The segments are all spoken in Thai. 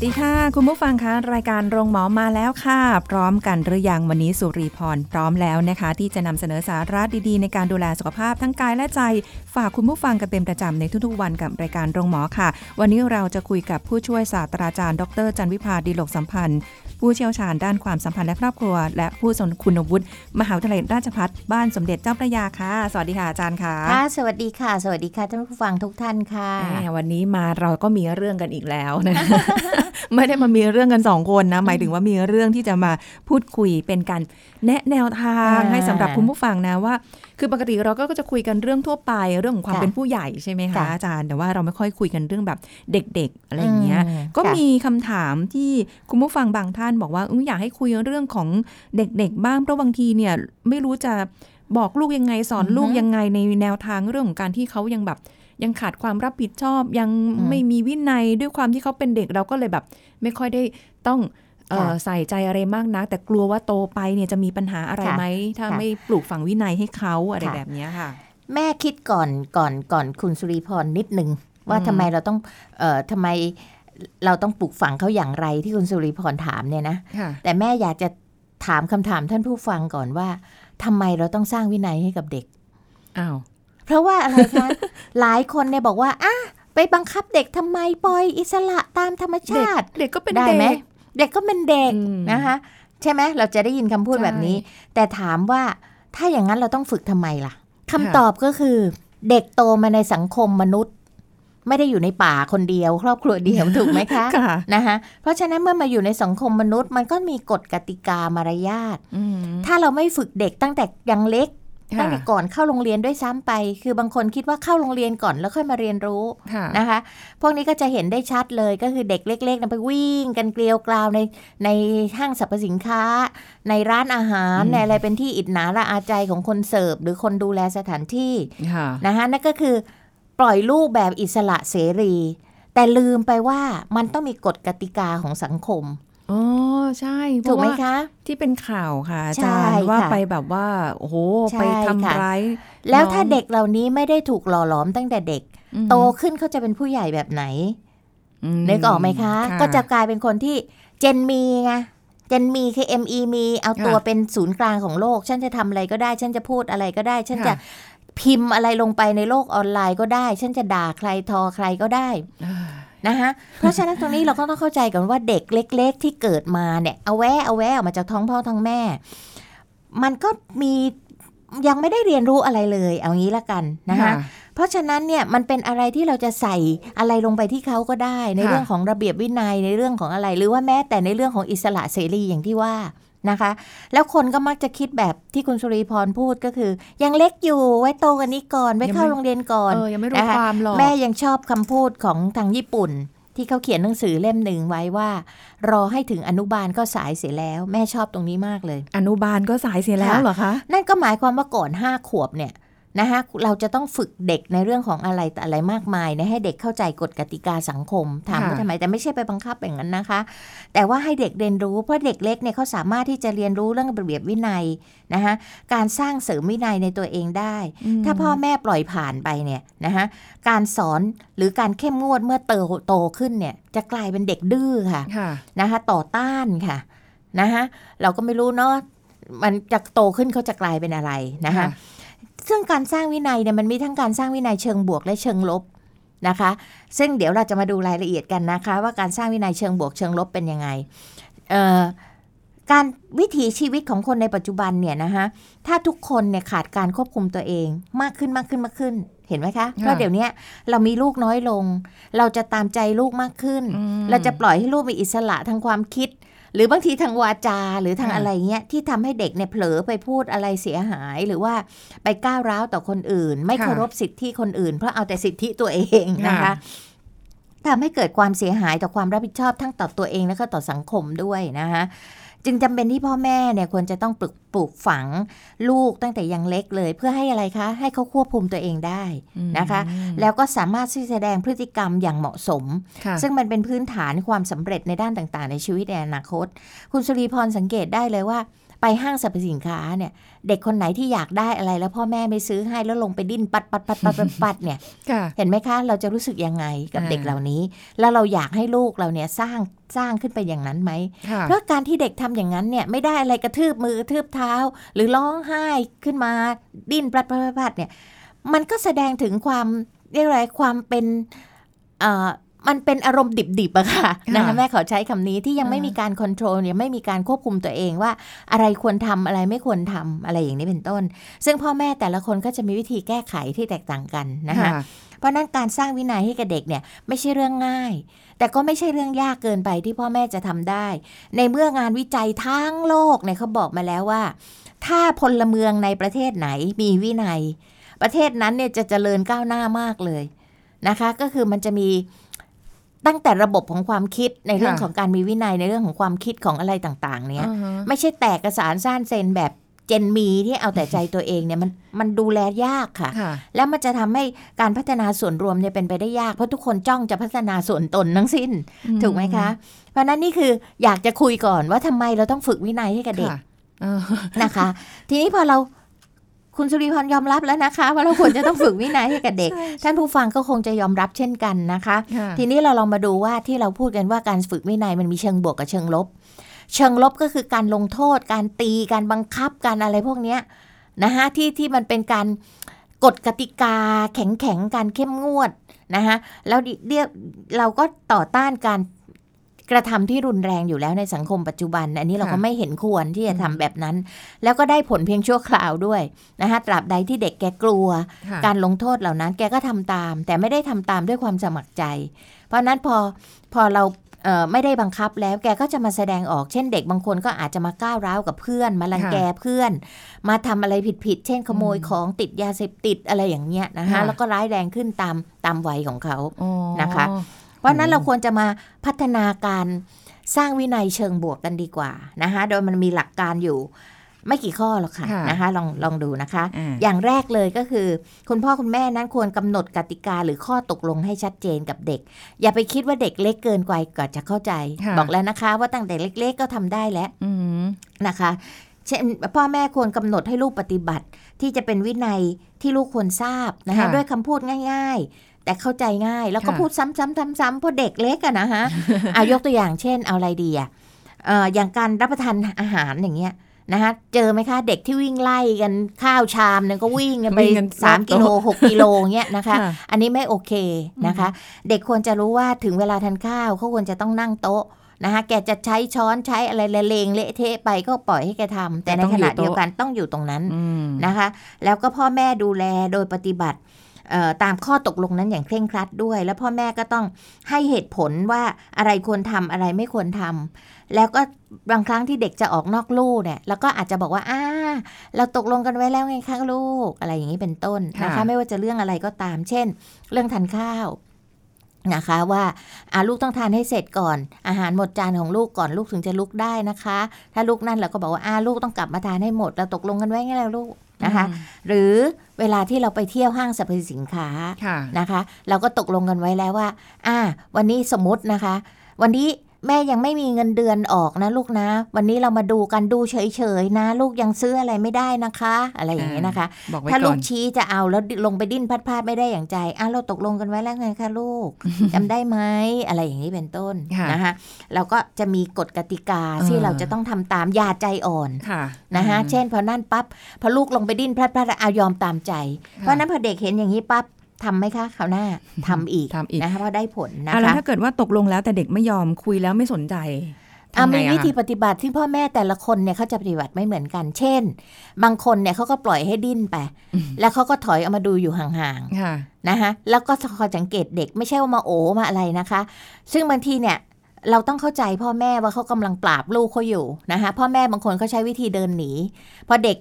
สวัสดีค่ะ คุณผู้ฟังคะรายการโรงหมอมาแล้วค่ะ พร้อมกันหรือยังวันนี้สุรีพรพร้อมแล้วนะคะ ที่จะนำเสนอสาระดีๆ ในการดูแลสุขภาพทั้งกายและใจ ฝากคุณผู้ฟังกันเป็นประจำในทุกๆวันกับรายการโรงหมอค่ะ วันนี้เราจะคุยกับผู้ช่วยศาสตราจารย์ ดร จันวิพาดีหลกสัมพันธ์ ผู้เชี่ยวชาญด้านความสัมพันธ์และครอบครัว และผู้ทรงคุณวุฒิมหาวิทยาลัยราชภัฏบ้านสมเด็จเจ้าพระยาค่ะ สวัสดีค่ะอาจารย์ค่ะค่ะ สวัสดีค่ะ สวัสดีค่ะท่านผู้ฟังทุกท่านค่ะแหมวันนี้มาเราก็มีเรื่องกันอีกแล้วนะไม่ได้มามีเรื่องกันสองคนนะหมายถึงว่ามีเรื่องที่จะมาพูดคุยเป็นการแนะแนวทางอ่าให้สำหรับคุณผู้ฟังนะว่า คือปกติเราก็จะคุยกันเรื่องทั่วไปเรื่องของความค่ะเป็นผู้ใหญ่ใช่ไหมคะค่ะอาจารย์แต่ว่าเราไม่ค่อยคุยกันเรื่องแบบเด็ก ๆ อะไรอย่างเงี้ยอืมก็ค่ะมีคำถามที่คุณผู้ฟังบางท่านบอกว่าอยอยากให้คุยเรื่องของเด็ก ๆ บ้างเพราะบางทีเนี่ยไม่รู้จะบอกลูกยังไงสอนอือฮึลูกยังไงในแนวทางเรื่องของการที่เขายังแบบยังขาดความรับผิดชอบยังอืมไม่มีวินัยด้วยความที่เขาเป็นเด็กเราก็เลยแบบ ไม่ค่อยได้ต้องเอ่อค่ะ ใส่ใจอะไรมากนัก แต่กลัวว่าโตไปเนี่ยจะมีปัญหาอะไรค่ะไหมถ้าค่ะไม่ปลูกฝังวินัยให้เขาอะไรค่ะแบบเนี้ยค่ะ แม่คิดก่อนก่อนก่อนคุณสุริพรนิดนึงว่าอืมทำไมเราต้องเอ่อทำไมเราต้องปลูกฝังเขาอย่างไรที่คุณสุริพรถามเนี่ยนะค่ะแต่แม่อยากจะถามคำถามท่านผู้ฟังก่อนว่าทำไมเราต้องสร้างวินัยให้กับเด็กอ้าวเพราะว่าอะไรคะหลายคนเนี่ยบอกว่าอะไปบังคับเด็กทำไมปล่อยอิสระตามธรรมเด็กชาติ เด็กก็เป็นได้ไหม เด็กเด็กก็เป็นเด็กอืมนะคะ ใช่ไหมเราจะได้ยินคำพูดใช่แบบนี้ แต่ถามว่าถ้าอย่างนั้นเราต้องฝึกทำไมล่ะคำค่ะตอบก็คือ เด็กโตมาในสังคมมนุษย์ ไม่ได้อยู่ในป่าคนเดียว ครอบครัวเดียวถูกไหมคะค่ะนะคะเพราะฉะนั้นเมื่อมาอยู่ในสังคมมนุษย์ มันก็มีกฎกติกามารยาทอืมถ้าเราไม่ฝึกเด็กตั้งแต่ยังเล็กค่ะ ตั้งแต่ก่อนเข้าโรงเรียนด้วยซ้ำไป คือบางคนคิดว่าเข้าโรงเรียนก่อนแล้วค่อยมาเรียนรู้ค่ะนะคะ พวกนี้ก็จะเห็นได้ชัดเลยก็คือเด็กเล็กๆนะไปวิ่งกันเกลียวกราวในในห้างสรรพสินค้า ในร้านอาหารอืมในอะไรเป็นที่อิจฉาละอาใจของคนเสิร์ฟหรือคนดูแลสถานที่ค่ะนะคะนั่นก็คือปล่อยลูกแบบอิสระเสรี แต่ลืมไปว่ามันต้องมีกฎกติกาของสังคม อ๋อใช่เพถูกราะไหมว่าคะ ที่เป็นข่าวค่ะอาใช่จารย์ว่าค่ะไปแบบว่าโอ้โหใช่ไปค่ะทำร้ายแล้วถ้าน้องเด็กเหล่านี้ไม่ได้ถูกหล่อหลอมตั้งแต่เด็กอืมโตขึ้นเขาจะเป็นผู้ใหญ่แบบไหนอืมนึกออกไหมคะะก็จะกลายเป็นคนที่เจนมีไงเจนมีคือ ME มีเอาตัวค่ะเป็นศูนย์กลางของโลก ฉันจะทำอะไรก็ได้ ฉันจะพูดอะไรก็ได้ ฉันจะค่ะพิมพ์อะไรลงไปในโลกออนไลน์ก็ได้ ฉันจะด่าใครทอใครก็ได้อ่า นะคะเพราะฉะนั้นตรงนี้เราก็ต้องเข้าใจกันว่าเด็กเล็ก ๆ ที่เกิดมาเนี่ยเอาแวะเอาแวะออกมาจากท้องพ่อท้องแม่ มันก็มียังไม่ได้เรียนรู้อะไรเลย เอางี้ละกันนะคะเพราะฉะนั้นเนี่ยมันเป็นอะไรที่เราจะใส่อะไรลงไปที่เขาก็ได้ ในค่ะเรื่องของระเบียบวินัยในเรื่องของอะไร หรือว่าแม้แต่ในเรื่องของอิสระเสรีอย่างที่ว่า นะคะ แล้วคนก็มักจะคิดแบบที่คุณสุริพรพูดก็คือ ยังเล็กอยู่ไว้โตกันนี้ก่อน ไว้เข้าโรงเรียนก่อนเออยังไม่รู้นะคะความหรอกแม่ยังชอบคำพูดของทางญี่ปุ่น ที่เขาเขียนหนังสือเล่มหนึ่งไว้ว่า รอให้ถึงอนุบาลก็สายเสียแล้ว แม่ชอบตรงนี้มากเลย อนุบาลก็สายเสียแล้วค่ะเหรอคะนั่นก็หมายความว่าก่อนห้าขวบเนี่ย นะคะเราจะต้องฝึกเด็กในเรื่องของอะไรแต่อะไรมากมายนะให้เด็กเข้าใจกฎกติกาสังคมถามว่าค่ะทำไมแต่ไม่ใช่ไปบังคับอย่างนั้นนะคะ แต่ว่าให้เด็กเรียนรู้เพราะเด็กเล็กเนี่ยเขาสามารถที่จะเรียนรู้เรื่องระเบียบวินัยนะคะการสร้างเสริมวินัยในตัวเองได้มถ้าพ่อแม่ปล่อยผ่านไปเนี่ยนะคะการสอนหรือการเข้มงวดเมื่อเติบโตขึ้นเนี่ยจะกลายเป็นเด็กดื้อค่ะค่ะนะคะต่อต้านค่ะนะคะเราก็ไม่รู้เนาะมันจะโตขึ้นเขาจะกลายเป็นอะไรนะคะ ซึ่งการสร้างวินัยเนี่ยมันมีทั้งการสร้างวินัยเชิงบวกและเชิงลบนะคะ ซึ่งเดี๋ยวเราจะมาดูรายละเอียดกันนะคะ ว่าการสร้างวินัยเชิงบวกเชิงลบเป็นยังไงเอ่อการวิถีชีวิตของคนในปัจจุบันเนี่ยนะคะถ้าทุกคนเนี่ยขาดการควบคุมตัวเองมากขึ้นมากขึ้นมากขึ้น เห็นไหมคะเพราะเดี๋ยวเนี้ยเรามีลูกน้อยลง เราจะตามใจลูกมากขึ้นอืมเราจะปล่อยให้ลูกมีอิสระทางความคิด หรือบางทีทางวาจาหรือทางค่ะอะไรเงี้ยที่ทำให้เด็กเนี่ยเผลอไปพูดอะไรเสียหาย หรือว่าไปก้าวร้าวต่อคนอื่น ไม่เคารพสิทธิคนอื่น เพราะเอาแต่สิทธิตัวเองนะคะทำให้เกิดความเสียหายต่อความรับผิดชอบทั้งต่อตัวเองและก็ต่อสังคมด้วยนะคะ จึงจำเป็นที่พ่อแม่เนี่ยควรจะต้องปลูกปลูกฝังลูกตั้งแต่ยังเล็กเลย เพื่อให้อะไรคะ ให้เขาควบคุมตัวเองได้นะคะ แล้วก็สามารถที่จะแสดงพฤติกรรมอย่างเหมาะสมค่ะซึ่งมันเป็นพื้นฐานความสำเร็จในด้านต่าง ๆ ในชีวิตในอนาคต คุณสุรีพรสังเกตได้เลยว่า ไปห้างสรรพสินค้าเนี่ย เด็กคนไหนที่อยากได้อะไร แล้วพ่อแม่ไม่ซื้อให้แล้วลงไปดิ้นปัดปัดปัดปัดปัดปัดเนี่ยค่ะเห็นไหมคะ เราจะรู้สึกยังไงกับอ่าเด็กเหล่านี้ แล้วเราอยากให้ลูกเราเนี่ยสร้างสร้างขึ้นไปอย่างนั้นไหมค่ะเพราะการที่เด็กทำอย่างนั้นเนี่ยไม่ได้อะไรกระทืบมือกระทืบเท้า หรือร้องไห้ขึ้นมาดิ้นปลัดปลัดปลัดปลัดเนี่ย มันก็แสดงถึงความเรียกอะไรความเป็นเอ่อ มันเป็นอารมณ์ดิบๆอะค่ะนะคะแม่ขอใช้คำนี้ที่ยังไม่มีการค o n t r o l เนี่ยไม่มีการควบคุมตัวเองว่า อะไรควรทำอะไรไม่ควรทำอะไรอย่างนี้เป็นต้น ซึ่งพ่อแม่แต่ละคนก็จะมีวิธีแก้ไขที่แตกต่างกันนะคะค่ะเพราะฉะนั้นการสร้างวินัยให้กับเด็กเนี่ยไม่ใช่เรื่องง่าย แต่ก็ไม่ใช่เรื่องยากเกินไปที่พ่อแม่จะทำได้ ในเมื่องานวิจัยทั้งโลกเนี่ยเขาบอกมาแล้วว่า ถ้าพลเมืองในประเทศไหนมีวินัย ประเทศนั้นเนี่ยจะเจริญก้าวหน้ามากเลยนะคะ ก็คือมันจะมี ตั้งแต่ระบบของความคิดในเรื่องค่ะของการมีวินัยในเรื่องของความคิดของอะไรต่างๆ เนี่ยอ่าฮะไม่ใช่แตกกระสานซ่านเซนแบบเจนมีที่เอาแต่ใจตัวเองเนี่ยมันมันดูแลยากค่ะค่ะแล้วมันจะทำให้การพัฒนาส่วนรวมเนี่ยเป็นไปได้ยาก เพราะทุกคนจ้องจะพัฒนาส่วนตนทั้งสิ้น ถูกไหมคะ เพราะฉะนั้นนี่คืออยากจะคุยก่อนว่าทำไมเราต้องฝึกวินัยให้กับเด็กค่ะเออนะคะ ทีนี้พอเรา คุณสุริพรยอมรับแล้วนะคะ ว่าเราควรจะต้องฝึกวินัยให้กับเด็ก ท่านผู้ฟังก็คงจะยอมรับเช่นกันนะคะค่ะทีนี้เราลองมาดูว่าที่เราพูดกันว่าการฝึกวินัยมันมีเชิงบวกกับเชิงลบ เชิงลบก็คือการลงโทษ การตีการบังคับการอะไรพวกเนี้ยนะคะที่ที่มันเป็นการกฎกติกาแข็งแข็งๆการเข้มงวดนะคะแล้วเรียกเราก็ต่อต้านการ กระทำที่รุนแรงอยู่แล้วในสังคมปัจจุบัน อันนี้เราก็ค่ะไม่เห็นควรที่จะทำแบบนั้น แล้วก็ได้ผลเพียงชั่วคราวด้วยนะคะตราบใดที่เด็กแกกลัวค่ะการลงโทษเหล่านั้นแกก็ทำตาม แต่ไม่ได้ทำตามด้วยความสมัครใจ เพราะฉะนั้นพอพอเราเอ่อไม่ได้บังคับแล้วแกก็จะมาแสดงออกเช่นเด็กบางคนก็อาจจะมาก้าวร้าวกับเพื่อน มารังแกเพื่อน มาทำอะไรผิดๆเช่นขโมยอืมของติดยาเสพติดอะไรอย่างเงี้ยนะคะค่ะแล้วก็ร้ายแรงขึ้นตามตามวัยของเขาอ๋อนะคะเพ ราะฉะนั้นอืมเราควรจะมาพัฒนาการสร้างวินัยเชิงบวกกันดีกว่านะคะโดยมันมีหลักการอยู่ไม่กี่ข้อหรอกค่ะค่ะนะคะลองลองดูนะคะอ่าอย่างแรกเลยก็คือ คุณพ่อคุณแม่นั้นควรกำหนดกติกาหรือข้อตกลงให้ชัดเจนกับเด็ก อย่าไปคิดว่าเด็กเล็กเกินกว่าก่อนจะเข้าใจค่ะบอกแล้วนะคะ ว่าตั้งแต่เล็ก ๆ ก็ทำได้แล้วอืมนะคะเช่นพ่อแม่ควรกำหนดให้ลูกปฏิบัติที่จะเป็นวินัยที่ลูกควรทราบนะคะค่ะด้วยคำพูดง่ายๆ แต่เข้าใจง่าย แล้วก็ค่ะพูดซ้ำๆๆๆเพราะเด็กเล็กอะนะฮะเอายกตัวอย่างเช่น เอาอะไรดีอะเอ่ออย่างการรับประทานอาหารอย่างเงี้ยนะคะเจอไหมคะ เด็กที่วิ่งไล่กันข้าวชามนึงก็วิ่งกันไปวิ่งกันสามรอบกิโลโต๊ะหกกิโลเงี้ยนะคะค่ะอันนี้ไม่โอเคนะคะ เด็กควรจะรู้ว่าถึงเวลาทานข้าวเขาควรจะต้องนั่งโต๊ะนะคะแกจะใช้ช้อนใช้อะไรละเลงเละเทะไปก็ปล่อยให้แกทำแต่ในแต่ต้องขอยู่ณะโต๊ะเดียวกันต้องอยู่ตรงนั้นอืมนะคะ แล้วก็พ่อแม่ดูแลโดยปฏิบัติเอ่อ ตามข้อตกลงนั้นอย่างเคร่งครัดด้วย แล้วพ่อแม่ก็ต้องให้เหตุผลว่าอะไรควรทำอะไรไม่ควรทำแล้วก็บางครั้งที่เด็กจะออกนอกลู่เนี่ยแล้วก็อาจจะบอกว่าอ่าเราตกลงกันไว้แล้วไงคะลูกอะไรอย่างนี้เป็นต้นนะคะค่ะไม่ว่าจะเรื่องอะไรก็ตาม เช่น เรื่องทานข้าวนะคะว่าอ่าลูกต้องทานให้เสร็จก่อน อาหารหมดจานของลูกก่อนลูกถึงจะลุกได้นะคะ ถ้าลูกนั่นเราก็บอกว่าอ่าลูกต้องกลับมาทานให้หมดเราตกลงกันไว้ไงแล้วลูก นะคะอืมหรือเวลาที่เราไปเที่ยวห้างสรรพสินค้าค่ะนะคะ เราก็ตกลงกันไว้แล้วว่า อ่า วันนี้สมมตินะคะ วันนี้ แม่ยังไม่มีเงินเดือนออกนะลูกนะ วันนี้เรามาดูกันดูเฉยๆนะ ลูกยังซื้ออะไรไม่ได้นะคะ อะไรอย่างเงี้ยนะคะบอกไว้ถ้าก่ลูอนกชี้จะเอาแล้วลงไปดิ้นพัดพลาดไม่ได้อย่างใจอะเราตกลงกันไว้แล้วไงคะลูกจำได้ไหมอะไรอย่างนี้เป็นต้นค่ะนะคะเราก็จะมีกฎกติกาเออที่เราจะต้องทำตามอย่าใจอ่อนค่ะนะคะอืมเช่นพอนั่นปั๊บพอลูกลงไปดิ้นพลาดพลาดเอายอมตามใจ เพราะฉะนั้นพอเด็กเห็นอย่างนี้ปั๊บ ทำไหมคะคราวหน้าทำอีกทำอีกนะคะเพราะได้ผลนะอะแล้วคะถ้าเกิดว่าตกลงแล้วแต่เด็กไม่ยอมคุยแล้วไม่สนใจอะทำไงมีอะวิธีปฏิบัติที่พ่อแม่แต่ละคนเนี่ยเขาจะปฏิบัติไม่เหมือนกัน เช่น บางคนเนี่ยเขาก็ปล่อยให้ดิ้นไป แล้วเขาก็ถอยเอามาดูอยู่ห่างค่ะๆนะคะแล้วก็คอยสังเกตเด็กไม่ใช่ว่ามาโอมาอะไรนะคะ ซึ่งบางทีเนี่ยเราต้องเข้าใจพ่อแม่ว่าเขากำลังปราบลูกเขาอยู่นะคะพ่อแม่บางคนเขาใช้วิธีเดินหนีพอเด็ก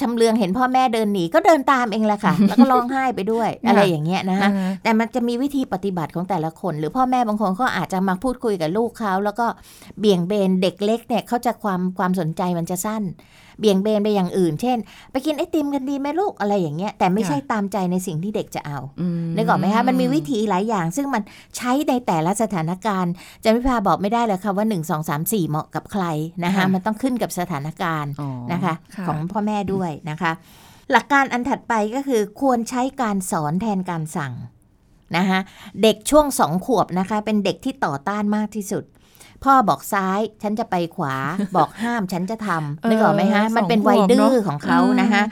ชำเลืองเห็นพ่อแม่เดินหนีก็เดินตามเองแหละค่ะ แล้วก็ร้องไห้ไปด้วยอะไรอย่างเงี้ยนะคะอ่าแต่มันจะมีวิธีปฏิบัติของแต่ละคน หรือพ่อแม่บางคนก็อาจจะมาพูดคุยกับลูกเขาแล้วก็เบี่ยงเบนเด็กเล็กเนี่ยเขาจะความความสนใจมันจะสั้น เบี่ยงเบนไปอย่างอื่น เช่น ไปกินไอติมกันดีไหมลูกอะไรอย่างเงี้ยแต่ไม่ใช่ตามใจในสิ่งที่เด็กจะเอามนึกออกไหมคะมันมีวิธีหลายอย่าง ซึ่งมันใช้ในแต่ละสถานการณ์จันวิภาบอกไม่ได้เลยค่ะว่า 1 2 3 4 เหมาะกับใครนะคะมันต้องขึ้นกับสถานการณ์อ๋อนะคะค่ะของพ่อแม่ด้วยนะคะ หลักการอันถัดไปก็คือควรใช้การสอนแทนการสั่งนะคะเด็กช่วงสองขวบนะคะ เป็นเด็กที่ต่อต้านมากที่สุด พ่อบอกซ้ายฉันจะไปขวา บอกห้ามฉันจะทำนึกออกไหมคะมันเป็นวัยดื้อของเขานะคะ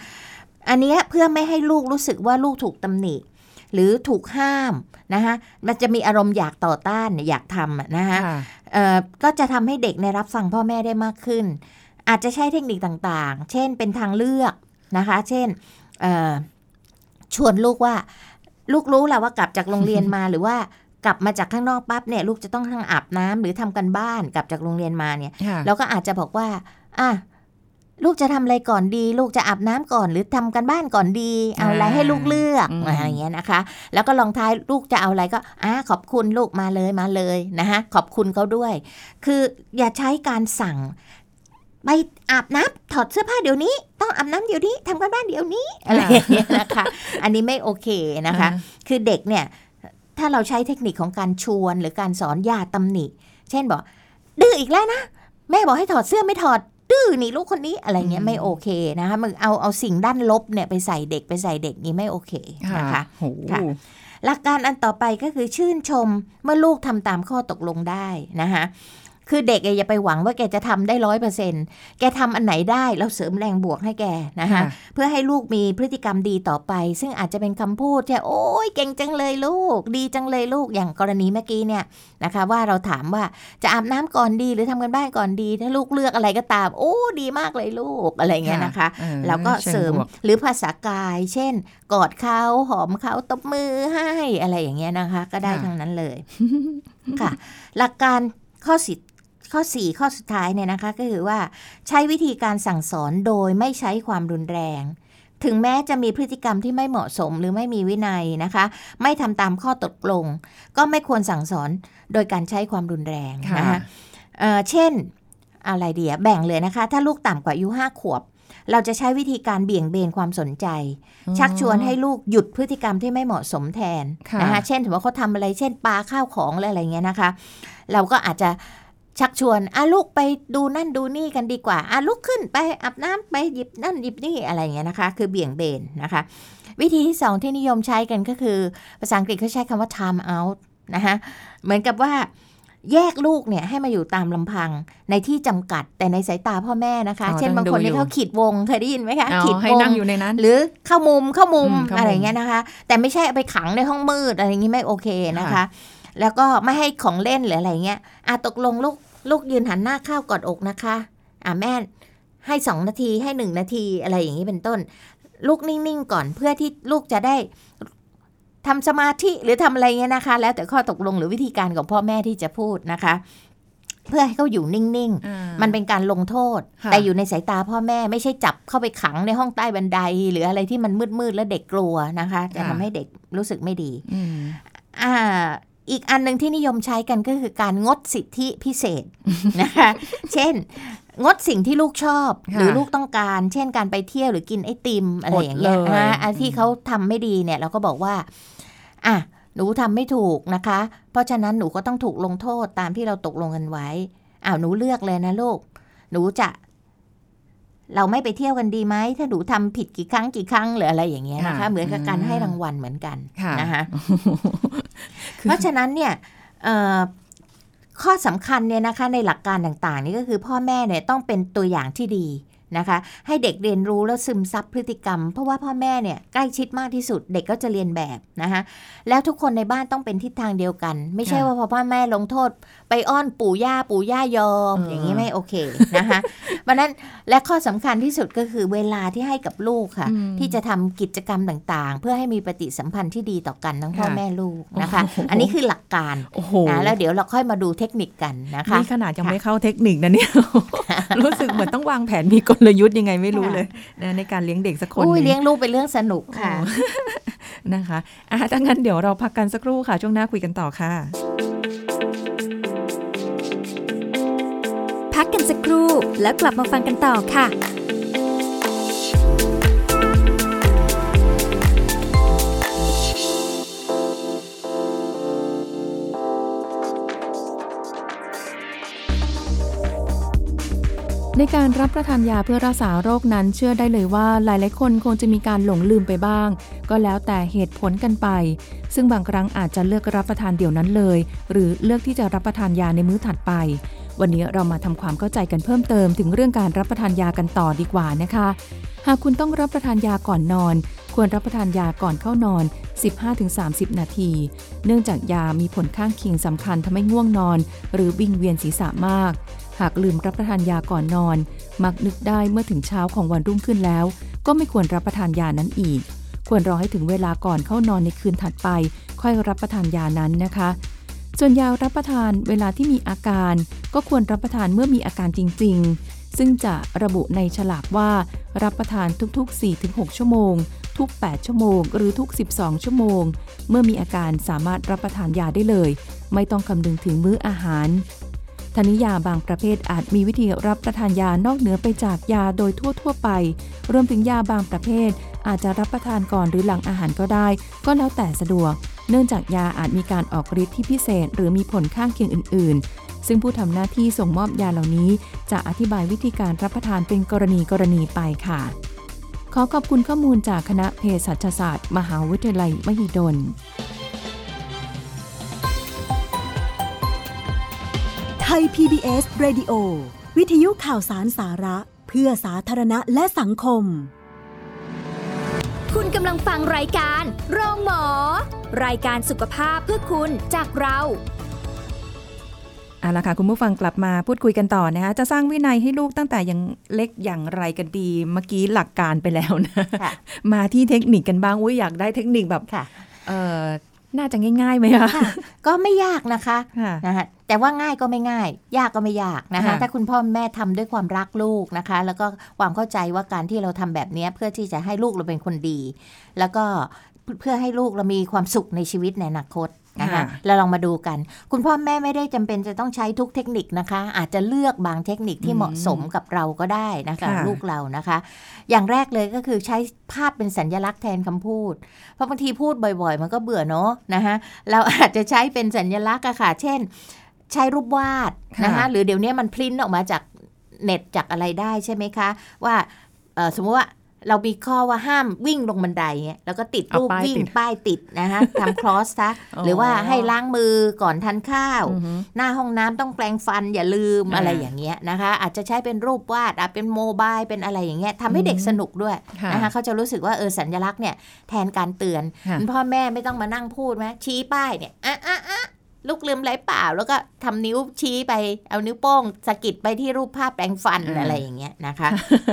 อันเนี้ยเพื่อไม่ให้ลูกรู้สึกว่าลูกถูกตำหนิหรือถูกห้ามนะคะมันจะมีอารมณ์อยากต่อต้านอยากทำอะนะคะค่ะเอ่อก็จะทำให้เด็กในยรับฟังพ่อแม่ได้มากขึ้น อาจจะใช้เทคนิคต่างๆ เช่นเป็นทางเลือกนะคะ เช่นเอ่อชวนลูกว่า ลูกรู้แหละว่ากลับจากโรงเรียนมาหรือว่า กลับมาจากข้างนอกปั๊บเนี่ยลูกจะต้องทั้งอาบน้ำหรือทำกันบ้านกลับจากโรงเรียนมาเนี่ยค่ะเราก็อาจจะบอกว่า อะลูกจะทำอะไรก่อนดี ลูกจะอาบน้ำก่อน หรือทำกันบ้านก่อนดี เอาอะไรให้ลูกเลือกอืมอะไรอย่างเงี้ยนะคะ แล้วก็ลองท้ายลูกจะเอาอะไรก็อะขอบคุณลูกมาเลยมาเลยนะคะขอบคุณเขาด้วย คืออย่าใช้การสั่งไปอาบน้ำถอดเสื้อผ้าเดี๋ยวนี้ ต้องอาบน้ำเดี๋ยวนี้ทำกันบ้านเดี๋ยวนี้อะไรอย่างเงี้ยนะคะ อันนี้ไม่โอเคนะคะ คือเด็กเนี่ย ถ้าเราใช้เทคนิคของการชวนหรือการสอนอย่าตำหนิ เช่นบอก ดื้ออีกแล้วนะ แม่บอกให้ถอดเสื้อไม่ถอด ดื้อนี่ลูกคนนี้อะไรเงี้ยไม่โอเคนะคะมึงเอาเอาสิ่งด้านลบเนี่ยไปใส่เด็กไปใส่เด็กนี่ไม่โอเคนะคะโหค่ะหลักการอันต่อไปก็คือชื่นชมเมื่อลูกทำตามข้อตกลงได้นะคะ คือเด็กอะอย่าไปหวังว่าแกจะทำได้ร้อยเปอร์เซ็นแกทำอันไหนได้เราเสริมแรงบวกให้แกนะคะค่ะเพื่อให้ลูกมีพฤติกรรมดีต่อไป ซึ่งอาจจะเป็นคำพูดที่โอ้ยเก่งจังเลยลูก ดีจังเลยลูกอย่างกรณีเมื่อกี้เนี่ยนะคะ ว่าเราถามว่าจะอาบน้ำก่อนดีหรือทำกันบ้านก่อนดี ถ้าลูกเลือกอะไรก็ตาม โอ้ดีมากเลยลูกอะไรเงี้ยนะคะออเราก็เสริมชิงบวกหรือภาษากาย เช่น กอดเขาหอมเขาตบมือให้อะไรอย่างเงี้ยนะคะ ก็ได้ทั้งนั้นเลยค่ะ หลักการข้อสิ ข้อ 4 ข้อสุดท้ายเนี่ยนะคะก็คือว่าใช้วิธีการสั่งสอนโดยไม่ใช้ความรุนแรง ถึงแม้จะมีพฤติกรรมที่ไม่เหมาะสมหรือไม่มีวินัยนะคะ ไม่ทำตามข้อตกลง ก็ไม่ควรสั่งสอนโดยการใช้ความรุนแรงนะคะเอ่อเช่นอะไรเดียแบ่งเลยนะคะ ถ้าลูกต่ำกว่าอายุห้าขวบ เราจะใช้วิธีการเบี่ยงเบนความสนใจ ชักชวนให้ลูกหยุดพฤติกรรมที่ไม่เหมาะสมแทนค่ะนะคะเช่นถือว่าเขาทำอะไรเช่นปาข้าวของอะไรอะไรเงี้ยนะคะ เราก็อาจจะ ชักชวนอะลูกไปดูนั่นดูนี่กันดีกว่าอะลุกขึ้นไปอาบน้ำไปหยิบนั่นหยิบนี่อะไรเงี้ยนะคะ คือเบี่ยงเบนนะคะ วิธีที่สองที่นิยมใช้กันก็คือ ภาษาอังกฤษเขาใช้คำว่า time out นะคะเหมือนกับว่าแยกลูกเนี่ยให้มาอยู่ตามลำพังในที่จำกัดแต่ในสายตาพ่อแม่นะคะอ๋อเช่นบางคนต้องดูอยู่ที่เขาขีดวงเคยได้ยินไหมคะอ๋อขีดให้วงนั่งอยู่ในนั้น หรือเข้ามุมเข้ามุมอืมเข้ามุมอะไรเงี้ยนะคะ แต่ไม่ใช่เอาไปขังในห้องมืดอะไรอย่างงี้ไม่โอเคนะคะค่ะ แล้วก็ไม่ให้ของเล่นหรืออะไรเงี้ยอะตกลงลูกลูกยืนหันหน้าเข้ากอดอกนะคะ อะแม่ให้สองนาทีให้หนึ่งนาทีอะไรอย่างนี้เป็นต้น ลูกนิ่งๆก่อนเพื่อที่ลูกจะได้ทำสมาธิหรือทำอะไรเงี้ยนะคะ แล้วแต่ข้อตกลงหรือวิธีการของพ่อแม่ที่จะพูดนะคะ เพื่อให้เขาอยู่นิ่งๆอ่ามันเป็นการลงโทษค่ะแต่อยู่ในสายตาพ่อแม่ไม่ใช่จับเข้าไปขังในห้องใต้บันได หรืออะไรที่มันมืดๆแล้วเด็กกลัวนะคะ จะทำให้เด็กรู้สึกไม่ดีอืมอ่า อีกอันหนึ่งที่นิยมใช้กันก็คือการงดสิทธิพิเศษนะคะ เช่น งดสิ่งที่ลูกชอบค่ะหรือลูกต้องการ เช่นการไปเที่ยวหรือกินไอติมอะไรอย่างเงี้ยอดเลยอ่าอันที่เขาทำไม่ดีเนี่ย เราก็บอกว่า อะ หนูทำไม่ถูกนะคะ เพราะฉะนั้นหนูก็ต้องถูกลงโทษตามที่เราตกลงกันไว้ อ้าวหนูเลือกเลยนะลูก หนูจะเราไม่ไปเที่ยวกันดีไหม ถ้าหนูทำผิดกี่ครั้งกี่ครั้งหรืออะไรอย่างเงี้ยนะคะค่ะเหมือนกับการอืมให้รางวัลเหมือนกันค่ะนะคะคือ เพราะฉะนั้นเนี่ยข้อสำคัญเนี่ยนะคะในหลักการต่างๆนี่ก็คือพ่อแม่เนี่ยต้องเป็นตัวอย่างที่ดี นะคะ ให้เด็กเรียนรู้แล้วซึมซับพฤติกรรม เพราะว่าพ่อแม่เนี่ยใกล้ชิดมากที่สุดเด็กก็จะเรียนแบบนะคะแล้วทุกคนในบ้านต้องเป็นทิศทางเดียวกัน ไม่ใช่ค่ะว่าพอพ่อแม่ลงโทษ ไปอ้อนปู่ย่าปู่ย่ายอมเออออย่างนี้ไม่โอเคนะคะเพราะฉะนั้นและข้อสำคัญที่สุดก็คือเวลาที่ให้กับลูกค่ะอืมที่จะทำกิจกรรมต่างๆ เพื่อให้มีปฏิสัมพันธ์ที่ดีต่อกันทั้งพ่อค่ะแม่ลูกนะคะโอ้โหอันนี้คือหลักการโอ้โหนะแล้วเดี๋ยวเราค่อยมาดูเทคนิคกันนะคะนี่ขนาดยังไม่เข้าเทคนิคนะเนี่ยรู้สึกเหมือนต้องวางแผนมีกลยุทธ์ยังไงไม่รู้เลยนะในการเลี้ยงเด็กสักคนอุ้ยหนึ่งเลี้ยงลูกเป็นเรื่องสนุกค่ะนะคะอะถ้างั้นเดี๋ยวเราพักกันสักครู่ค่ะ ช่วงหน้าคุยกันต่อค่ะ พักกันสักครู่แล้วกลับมาฟังกันต่อค่ะ ในการรับประทานยาเพื่อรักษาโรคนั้นเชื่อได้เลยว่าหลายๆคนคงจะมีการหลงลืมไปบ้าง ก็แล้วแต่เหตุผลกันไป ซึ่งบางครั้งอาจจะเลือกรับประทานเดี๋ยวนั้นเลย หรือเลือกที่จะรับประทานยาในมื้อถัดไป วันนี้เรามาทำความเข้าใจกันเพิ่มเติมถึงเรื่องการรับประทานยากันต่อดีกว่านะคะ หากคุณต้องรับประทานยาก่อนนอน ควรรับประทานยาก่อนเข้านอน 15-30 นาที เนื่องจากยามีผลข้างเคียงสำคัญทำให้ง่วงนอน หรือวิงเวียนศีรษะมาก หากลืมรับประทานยาก่อนนอน มักนึกได้เมื่อถึงเช้าของวันรุ่งขึ้นแล้ว ก็ไม่ควรรับประทานยานั้นอีก ควรรอให้ถึงเวลาก่อนเข้านอนในคืนถัดไป ค่อยรับประทานยานั้นนะคะ ส่วนยารับประทานเวลาที่มีอาการ ก็ควรรับประทานเมื่อมีอาการจริง ๆ ซึ่งจะระบุในฉลากว่า รับประทานทุกๆ 4-6 ชั่วโมง ทุก 8 ชั่วโมง หรือทุก 12 ชั่วโมง เมื่อมีอาการสามารถรับประทานยาได้เลย ไม่ต้องคำนึงถึงมื้ออาหาร ทานิยาบางประเภทอาจมีวิธีรับประทานยานอกเหนือไปจากยาโดยทั่ว ๆ ไป รวมถึงยาบางประเภท อาจจะรับประทานก่อนหรือหลังอาหารก็ได้ ก็แล้วแต่สะดวก เนื่องจากยาอาจมีการออกฤทธิ์ที่พิเศษ หรือมีผลข้างเคียงอื่น ๆ ซึ่งผู้ทำหน้าที่ส่งมอบยาเหล่านี้ จะอธิบายวิธีการรับประทานเป็นกรณีกรณีไปค่ะ ขอขอบคุณข้อมูลจากคณะเภสัชศาสตร์ มหาวิทยาลัยมหิดล ย PBS Radio วิทยุข่าวสารสาระ เพื่อสาธารณะและสังคม คุณกำลังฟังรายการโรงหมอ รายการสุขภาพเพื่อคุณจากเราเอาละค่ะ คุณผู้ฟังกลับมาพูดคุยกันต่อนะคะจะสร้างวินัยให้ลูกตั้งแต่ยังเล็กอย่างไรกันดี เมื่อกี้หลักการไปแล้วนะค่ะมาที่เทคนิคกันบ้างอุ้ยอยากได้เทคนิคแบบค่ะเออ น่าจะง่ายๆไหมคะค่ะก็ไม่ยากนะคะค่ะนะคะแต่ว่าง่ายก็ไม่ง่าย ยากก็ไม่ยากนะคะค่ะถ้าคุณพ่อแม่ทำด้วยความรักลูกนะคะ แล้วก็ความเข้าใจว่าการที่เราทำแบบเนี้ยเพื่อที่จะให้ลูกเราเป็นคนดี แล้วก็เพื่อให้ลูกเรามีความสุขในชีวิตในอนาคต นะคะเราลองมาดูกัน คุณพ่อแม่ไม่ได้จำเป็นจะต้องใช้ทุกเทคนิคนะคะ อาจจะเลือกบางเทคนิคที่เหมาะสมกับเราก็ได้นะคะลูกเรานะคะ อย่างแรกเลยก็คือใช้ภาพเป็นสัญลักษณ์แทนคำพูด เพราะบางทีพูดบ่อยๆ มันก็เบื่อเนาะนะคะเราอาจจะใช้เป็นสัญลักษณ์อะค่ะ เช่น ใช้รูปวาดนะคะหรือเดี๋ยวนี้มันพริ้นออกมาจากเน็ตจากอะไรได้ใช่ไหมคะ ว่าเอ่อสมมติว่า เรามีข้อว่าห้ามวิ่งลงบันไดเนี่ยแล้วก็ติดรูปเอาป้ายวิ่งติดป้ายติดนะคะทำคลอสซะอ๋อหรือว่าให้ล้างมือก่อนทานข้าวอือฮึหน้าห้องน้ำต้องแปรงฟันอย่าลืมอ่าอะไรอย่างเงี้ยนะคะ อาจจะใช้เป็นรูปวาดอาจเป็นโมบายเป็นอะไรอย่างเงี้ยทำให้เด็กสนุกด้วยค่ะนะคะเขาจะรู้สึกว่าเออสัญลักษณ์เนี่ยแทนการเตือนค่ะคุณพ่อแม่ไม่ต้องมานั่งพูดไหมชี้ป้ายเนี่ยอะอะอะ ลูกลืมอะไรเปล่า แล้วก็ทำนิ้วชี้ไปเอานิ้วโป้งสะกิดไปที่รูปภาพแปรงฟันอ่าอะไรอย่างเงี้ยนะคะ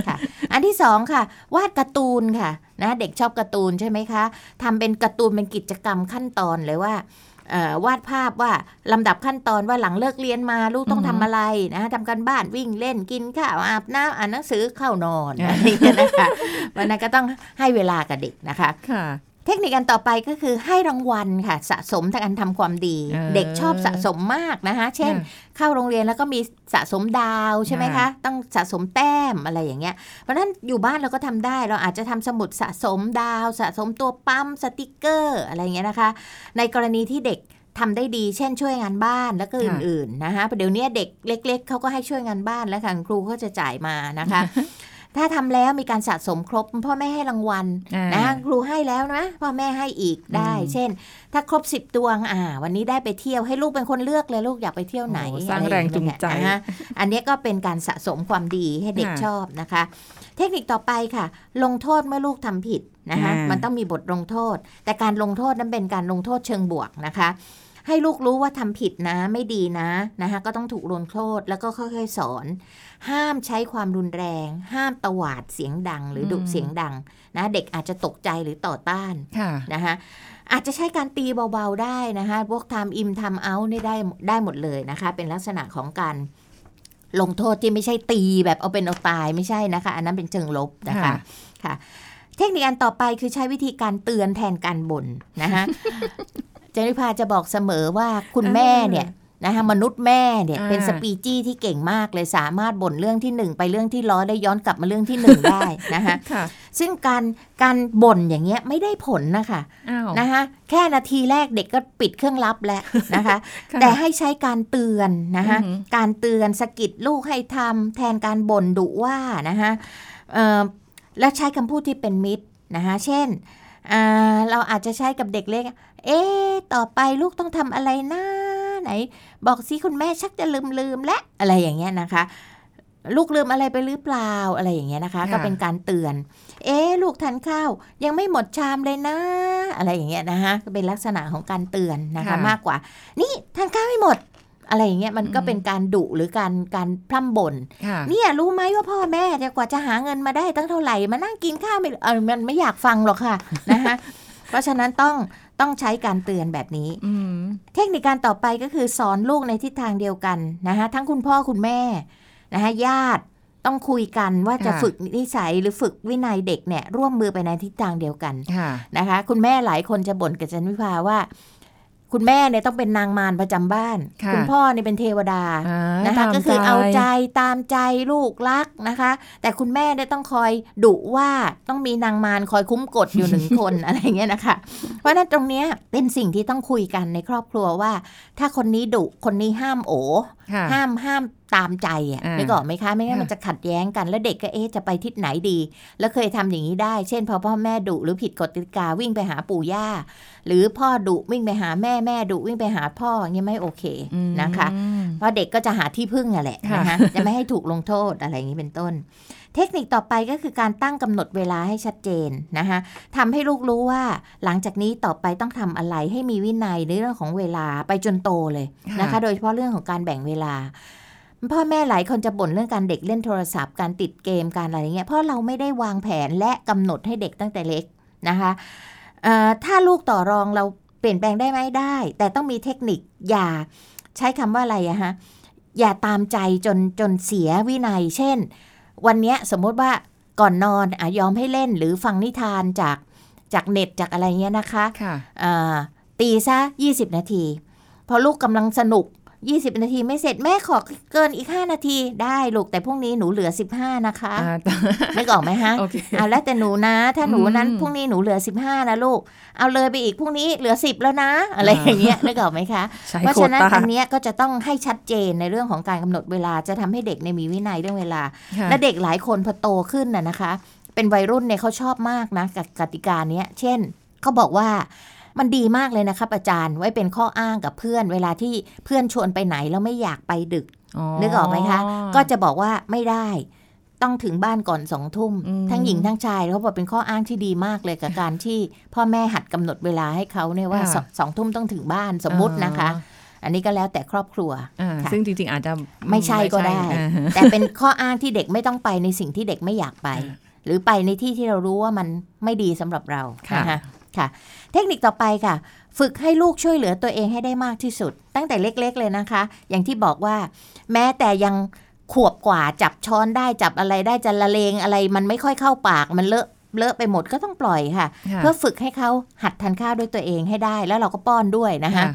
ค่ะ อันที่สองค่ะวาดการ์ตูนค่ะนะเด็กชอบการ์ตูนใช่ไหมคะทำเป็นการ์ตูนเป็นกิจกรรมขั้นตอนเลยว่าเอ่อวาดภาพว่าลำดับขั้นตอนว่าหลังเลิกเรียนมาลูกต้องอือฮึทำอะไรนะทำการบ้านวิ่งเล่นกินข้าวอาบน้ำอ่านหนังสือเข้านอนอะไรอย่างเงี้ยนะคะวันนั้นก็ต้องให้เวลากับเด็กนะคะค่ะ เทคนิคอันต่อไปก็คือให้รางวัลค่ะ สะสมทางการทำความดีเออเด็กชอบสะสมมากนะคะเช่น เข้าโรงเรียนแล้วก็มีสะสมดาวใช่ไหมคะค่ะต้องสะสมแต้มอะไรอย่างเงี้ยเพราะฉะนั้นอยู่บ้านเราก็ทำได้เราอาจจะทำสมุดสะสมดาว สะสมตัวปั๊มสติกเกอร์อะไรอย่างเงี้ยนะคะ ในกรณีที่เด็กทำได้ดีเช่นช่วยงานบ้านแล้วก็อื่นๆนะคะเดี๋ยวนี้เด็กเล็ก ๆเขาก็ให้ช่วยงานบ้านแล้วค่ะครูก็จะจ่ายมานะคะ ถ้าทำแล้วมีการสะสมครบพ่อแม่ให้รางวัลอ่านะครูให้แล้วนะพ่อแม่ให้อีกได้อืมเช่น ถ้าครบสิบดวงอ่า วันนี้ได้ไปเที่ยวให้ลูกเป็นคนเลือกเลยลูกอยากไปเที่ยวไหนโอ้สร้างอะไอย่แรงจูงใจเยนะฮะอันนี้ก็เป็นการสะสมความดีให้เด็กค่ะชอบนะคะ เทคนิคต่อไปค่ะ ลงโทษเมื่อลูกทำผิดนะคะอ่ามัมันต้องมีบทลงโทษ แต่การลงโทษนั้นเป็นการลงโทษเชิงบวกนะคะ ให้ลูกรู้ว่าทำผิดนะไม่ดีนะนะคะก็ต้องถูกลงโทษแล้วก็ค่อยๆสอน ห้ามใช้ความรุนแรง ห้ามตวาดเสียงดัง หรือดุอืมเสียงดังนะเด็กอาจจะตกใจหรือต่อต้านค่ะนะคะอาจจะใช้การตีเบาๆได้นะคะพวกทำอิมทำเอานี่ได้ได้หมดเลยนะคะ เป็นลักษณะของการลงโทษที่ไม่ใช่ตีแบบเอาเป็นเอาตายไม่ใช่นะคะ อันนั้นเป็นเชิงลบนะคะค่ะค่ะเทคนิคอันต่อไปคือใช้วิธีการเตือนแทนการบ่นนะคะเจนิพาจะบอกเสมอว่าคุณแม่เนี่ยนะคะมนุษย์แม่เนี่ยอ่าเป็นสปีจี้ที่เก่งมากเลยสามารถบ่นเรื่องที่หนึ่งไปเรื่องที่ร้อยได้ย้อนกลับมาเรื่องที่หนึ่งได้นะคะค่ะซึ่งการการบ่นอย่างเงี้ยไม่ได้ผลนะคะอ้าวนะคะแค่นาทีแรกเด็กก็ปิดเครื่องรับแล้วนะคะค่ะแต่ให้ใช้การเตือนนะคะอือหือการเตือนสะกิดลูกให้ทำแทนการบ่นดุว่านะคะเอ่อแล้วใช้คำพูดที่เป็นมิตรนะคะเช่นอ่า เราอาจจะใช้กับเด็กเล็ก เอ๊ะต่อไปลูกต้องทำอะไรนะไหน บอกสิคุณแม่ชักจะลืมลืมๆและอะไรอย่างเงี้ยนะคะ ลูกลืมอะไรไปหรือเปล่าอะไรอย่างเงี้ยนะคะค่ะก็เป็นการเตือน เอ๊ะลูกทานข้าว ยังไม่หมดชามเลยนะ อะไรอย่างเงี้ยนะคะก็เป็นลักษณะของการเตือนนะคะค่ะมากกว่า นี่ทานข้าวไม่หมด อะไรอย่างเงี้ยมันก็อืมเป็นการดุหรือการการพร่ำบ่นค่ะเนี่ยรู้ไหมว่าพ่อแม่จะกว่าจะหาเงินมาได้ตั้งเท่าไหร่มานั่งกินข้าวไม่เออมันไม่อยากฟังหรอกค่ะนะคะเพราะฉะนั้นต้องต้องใช้การเตือนแบบนี้อืมเทคนิคการต่อไปก็คือสอนลูกในทิศทางเดียวกันนะคะทั้งคุณพ่อคุณแม่นะคะญาติต้องคุยกันว่าจะค่ะฝึกนิสัยหรือฝึกวินัยเด็กเนี่ยร่วมมือไปในทิศทางเดียวกันค่ะนะคะ คุณแม่หลายคนจะบ่นกับจันวิภาว่า คุณแม่เนี่ยต้องเป็นนางมารประจำบ้านค่ะณพ่อเนี่ยเป็นเทวดาอ่านะคะตามก็คือเอาใจใจตามใจลูกรักนะคะ แต่คุณแม่เนี่ยต้องคอยดุว่าต้องมีนางมารคอยคุ้มกดอยู่หนึ่งคนอะไรอย่างเงี้ยนะคะ เพราะฉะนั้นตรงเนี้ยเป็นสิ่งที่ต้องคุยกันในครอบครัวว่า ถ้าคนนี้ดุคนนี้ห้ามโอค่ะห้ามห้าม ตามใจอะอ่านึกออกไหมคะ ไม่งั้นค่ะมันจะขัดแย้งกัน แล้วเด็กก็เอ๊ะจะไปทิศไหนดี แล้วเคยทำอย่างนี้ได้ เช่นพอพ่อแม่ดุหรือผิดกฎกติกาวิ่งไปหาปู่ย่า หรือพ่อดุวิ่งไปหาแม่แม่ดุวิ่งไปหาพ่ออย่างเงี้ยไม่โอเคอืมนะคะ เพราะเด็กก็จะหาที่พึ่งอะแหละค่ะนะคะจะไม่ให้ถูกลงโทษอะไรอย่างนี้เป็นต้น เทคนิคต่อไปก็คือการตั้งกำหนดเวลาให้ชัดเจนนะคะทำให้ลูกรู้ว่าหลังจากนี้ต่อไปต้องทำอะไรให้มีวินัยในเรื่องของเวลาไปจนโตเลยนะคะ โดยเฉพาะเรื่องของการแบ่งเวลา พ่อแม่หลายคนจะบ่นเรื่องการเด็กเล่นโทรศัพท์การติดเกมการอะไรอย่างเงี้ยเพราะเราไม่ได้วางแผนและกำหนดให้เด็กตั้งแต่เล็กนะคะเอ่อถ้าลูกต่อรองเราเปลี่ยนแปลงได้ไหมได้ แต่ต้องมีเทคนิคอย่าใช้คำว่าอะไรอะฮะอย่าตามใจจนจนเสียวินัย เช่น วันเนี้ยสมมติว่าก่อนนอนอะยอมให้เล่นหรือฟังนิทานจากจากเน็ตจากอะไรเงี้ยนะคะค่ะอ่าตีซะ 20 นาที พอลูกกำลังสนุก 20 นาทีไม่เสร็จแม่ขอเกินอีก 5 นาทีได้ลูกแต่พรุ่งนี้หนูเหลือ 15 นะคะอ่านึกออกไหมฮะโอเคเอาแล้วแต่หนูนะ ถ้าหนูนั้นอืมพรุ่งนี้หนูเหลือ 15 นะลูก เอาเลยไปอีกพรุ่งนี้เหลือ 10 แล้วนะ อะไรอย่างเงี้ยนึกออกไหมคะใช้เพราะโคฉะนั้นต้าอันเนี้ยก็จะต้องให้ชัดเจนในเรื่องของการกำหนดเวลาจะทำให้เด็กในยมีวินัยเรื่องเวลาค่ะและเด็กหลายคนพอโตขึ้นน่ะนะคะ เป็นวัยรุ่นเนี่ยเขาชอบมากนะกับกติกาเนี้ยเช่นเขาบอกว่า มันดีมากเลยนะครับอาจารย์ไว้เป็นข้ออ้างกับเพื่อน เวลาที่เพื่อนชวนไปไหนแล้วไม่อยากไปดึกนึกออกไหมคะ ก็จะบอกว่าไม่ได้ต้องถึงบ้านก่อนสองทุ่มอืมทั้งหญิงทั้งชายเขาบอกเป็นข้ออ้างที่ดีมากเลยกับการที่พ่อแม่หัดกำหนดเวลาให้เขาเนี่ยว่าค่ะสองสองทุ่มต้องถึงบ้านสมมุตินะคะ อันนี้ก็แล้วแต่ครอบครัวอ่าค่ะซึ่งจริงๆอาจจะไม่ใช่ก็ได้อ่าฮะแต่เป็นข้ออ้างที่เด็กไม่ต้องไปในสิ่งที่เด็กไม่อยากไปอ่าหรือไปในที่ที่เรารู้ว่ามันไม่ดีสำหรับเราค่ะนะคะค่ะ เทคนิคต่อไปค่ะ ฝึกให้ลูกช่วยเหลือตัวเองให้ได้มากที่สุด ตั้งแต่เล็กๆ เลยนะคะ อย่างที่บอกว่า แม้แต่ยังขวบกว่าจับช้อนได้จับอะไรได้จะละเลงอะไร มันไม่ค่อยเข้าปากมันเลอะเลอะไปหมดก็ต้องปล่อยค่ะค่ะเพื่อฝึกให้เขาหัดทานข้าวด้วยตัวเองให้ได้แล้วเราก็ป้อนด้วยนะคะค่ะ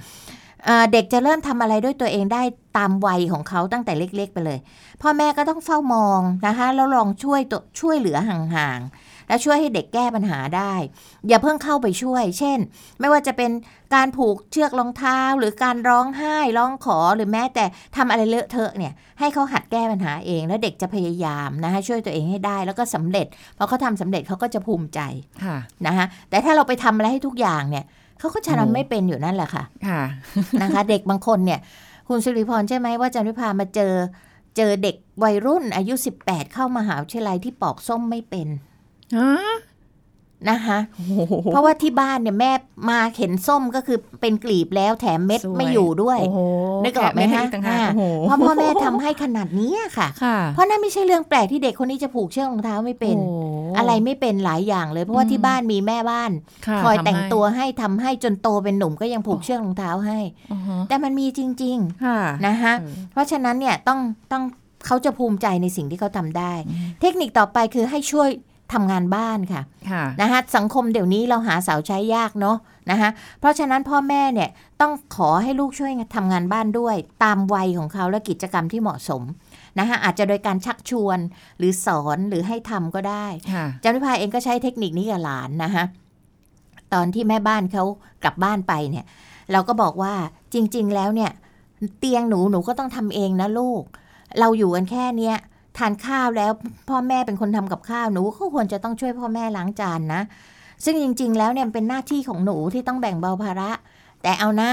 เอ่อเด็กจะเริ่มทำอะไรด้วยตัวเองได้ตามวัยของเขาตั้งแต่เล็ก ๆ ไปเลย พ่อแม่ก็ต้องเฝ้ามองนะคะแล้วลองช่วยตัวช่วยเหลือห่างๆ และช่วยให้เด็กแก้ปัญหาได้ อย่าเพิ่งเข้าไปช่วย เช่น ไม่ว่าจะเป็นการผูกเชือกรองเท้า หรือการร้องไห้ร้องขอหรือแม้แต่ทำอะไรเลอะเทอะเนี่ยให้เขาหัดแก้ปัญหาเอง แล้วเด็กจะพยายามนะคะช่วยตัวเองให้ได้แล้วก็สำเร็จพอเขาทำสำเร็จเขาก็จะภูมิใจค่ะนะคะแต่ถ้าเราไปทำอะไรให้ทุกอย่างเนี่ยเขาก็จะโอ้ทำไม่เป็นอยู่นั่นแหละค่ะค่ะนะคะ เด็กบางคนเนี่ย คุณสิริพรใช่ไหมว่าจันวิพามาเจอ เจอเด็กวัยรุ่นอายุ 18 เข้ามหาวิทยาลัยที่ปอกส้มไม่เป็นฮะ นะคะโอ้โหเพราะว่าที่บ้านเนี่ยแม่มาเห็นส้มก็คือเป็นกลีบแล้วแถมเม็ดสวยไม่อยู่ด้วยโอ้โหนึกออกไหมแค่ฮะเดต่างหากอ่าโอ้โหเพราะพ่อแม่ทำให้ขนาดนี้ค่ะค่ะ เพราะนั่นไม่ใช่เรื่องแปลกที่เด็กคนนี้จะผูกเชือกรองเท้าไม่เป็นโอะไรไม่เป็นหลายอย่างเลยเพราะว่าอืมที่บ้านมีแม่บ้านะคอยทำแต่งให้ตัวให้ทำให้จนโตเป็นหนุ่มก็ยังผูกเชือกรองเท้าให้อือฮะแต่มันมีจริงค่ะๆนะคะเออเพราะฉะนั้นเนี่ยต้องต้องเขาจะภูมิใจในสิ่งที่เขาทำได้ เทคนิคต่อไปคือให้ช่วย ทำงานบ้านค่ะค่ะนะคะสังคมเดี๋ยวนี้เราหาเสาใช้ยากเนาะนะคะเพราะฉะนั้นพ่อแม่เนี่ยต้องขอให้ลูกช่วยทำงานบ้านด้วย ตามวัยของเขาและกิจกรรมที่เหมาะสมนะคะอาจจะโดยการชักชวนหรือสอนหรือให้ทำก็ได้ค่ะจันวิพาเองก็ใช้เทคนิคนี้กับหลานนะคะตอนที่แม่บ้านเขากลับบ้านไปเนี่ย เราก็บอกว่าจริง ๆ แล้วเนี่ย เตียงหนูหนูก็ต้องทำเองนะลูก เราอยู่กันแค่เนี้ย ทานข้าวแล้วพ่อแม่เป็นคนทำกับข้าวหนูก็ควรจะต้องช่วยพ่อแม่ล้างจานนะ ซึ่งจริง ๆ แล้วเนี่ยเป็นหน้าที่ของหนูที่ต้องแบ่งเบาภาระ แต่เอานะ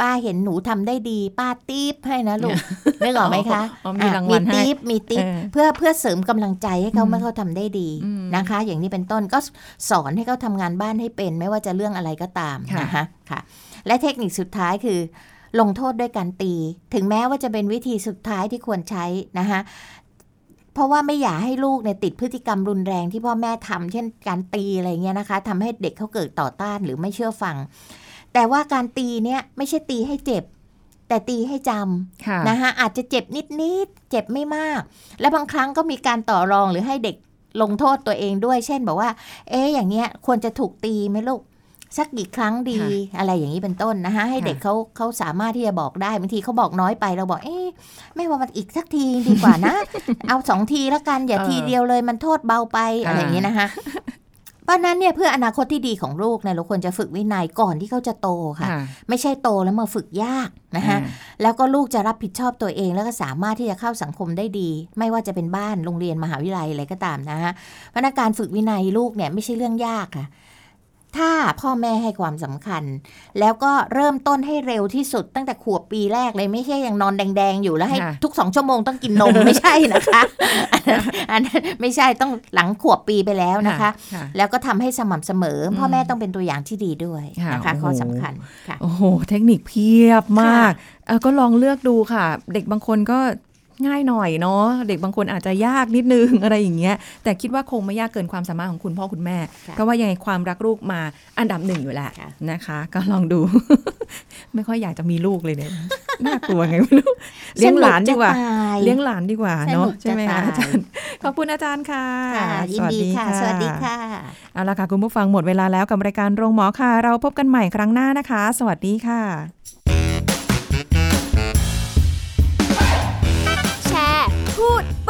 ป้าเห็นหนูทำได้ดีป้าตีบให้นะลูกนึกออกไหมคะอ๋อมีรางวัลมีให้ตีบมีตีบเออเพื่อเพื่อเสริมกำลังใจให้เขาอืมเมื่อเขาทำได้ดีอืมนะคะ อย่างนี้เป็นต้นก็สอนให้เขาทำงานบ้านให้เป็น ไม่ว่าจะเรื่องอะไรก็ตามค่ะนะคะค่ะ และเทคนิคสุดท้ายคือลงโทษด้วยการตี ถึงแม้ว่าจะเป็นวิธีสุดท้ายที่ควรใช้นะคะ เพราะว่าไม่อยากให้ลูกเนี่ยติดพฤติกรรมรุนแรงที่พ่อแม่ทำเช่นการตีอะไรเงี้ยนะคะทำให้เด็กเขาเกิดต่อต้านหรือไม่เชื่อฟัง แต่ว่าการตีเนี่ยไม่ใช่ตีให้เจ็บ แต่ตีให้จำค่ะนะคะอาจจะเจ็บนิดๆเจ็บไม่มาก และบางครั้งก็มีการต่อรองหรือให้เด็กลงโทษตัวเองด้วย เช่นบอกว่า เอ๊ะอย่างเงี้ยควรจะถูกตีไหมลูก สักกี่ครั้งดีอะไรอย่างนี้เป็นต้นนะคะให้เด็กเขาเขาสามารถที่จะบอกได้บางทีเขาบอกน้อยไปเราบอกเอ๊ะไม่ว่ามันอีกสักทีดีกว่านะ เอาสองทีแล้วกันอย่าเออทีเดียวเลยมันโทษเบาไปอะไรอย่างนี้นะคะเพราะฉะนั้นเนี่ยเพื่ออนาคตที่ดีของลูกเนี่ยเราควรจะฝึกวินัยก่อนที่เขาจะโตค่ะค่ะไม่ใช่โตแล้วมาฝึกยากนะคะอ่าแล้วก็ลูกจะรับผิดชอบตัวเองแล้วก็สามารถที่จะเข้าสังคมได้ดี ไม่ว่าจะเป็นบ้านโรงเรียนมหาวิทยาลัยอะไรก็ตามนะฮะเพราะฉะนั้นการฝึกวินัยลูกเนี่ยไม่ใช่เรื่องยากค่ะ ถ้าพ่อแม่ให้ความสำคัญ แล้วก็เริ่มต้นให้เร็วที่สุดตั้งแต่ขวบปีแรกเลยไม่ใช่ยังนอนแดง ๆ อยู่แล้วให้ค่ะทุกสองชั่วโมงต้องกินนมไม่ใช่นะคะอันนั้นอันนั้นไม่ใช่ต้องหลังขวบปีไปแล้วนะคะค่ะแล้วก็ทำให้สม่ำเสมออมพ่อแม่ต้องเป็นตัวอย่างที่ดีด้วยค่ะนะคะโอ้โหข้อสำคัญค่ะโอ้โหเทคนิคเพียบมากเออก็ลองเลือกดูค่ะ เด็กบางคนก็ ง่ายหน่อยเนาะเด็กบางคนอาจจะยากนิดนึงอะไรอย่างเงี้ย แต่คิดว่าคงไม่ยากเกินความสามารถของคุณพ่อคุณแม่ค่ะเพราะว่ายังไงความรักลูกมาอันดับหนึ่งอยู่แล้วค่ะนะคะ ก็ลองดู ไม่ค่อยอยากจะมีลูกเลยเนี่ยน่ากลัวไงไม่รู้เลี้ยงหลานดีกว่าสนุจะตยเลี้ยงหลานดีกว่าเนาะสนุกจะใช่ไหมคะตายอาจารย์ขอบคุณอาจารย์ค่ะค่ะยินดีค่ะ สวัสดีค่ะเอาละค่ะคุณผู้ฟังหมดเวลาแล้วกับรายการโรงหมอค่ะ เราพบกันใหม่ครั้งหน้านะคะ สวัสดีค่ะ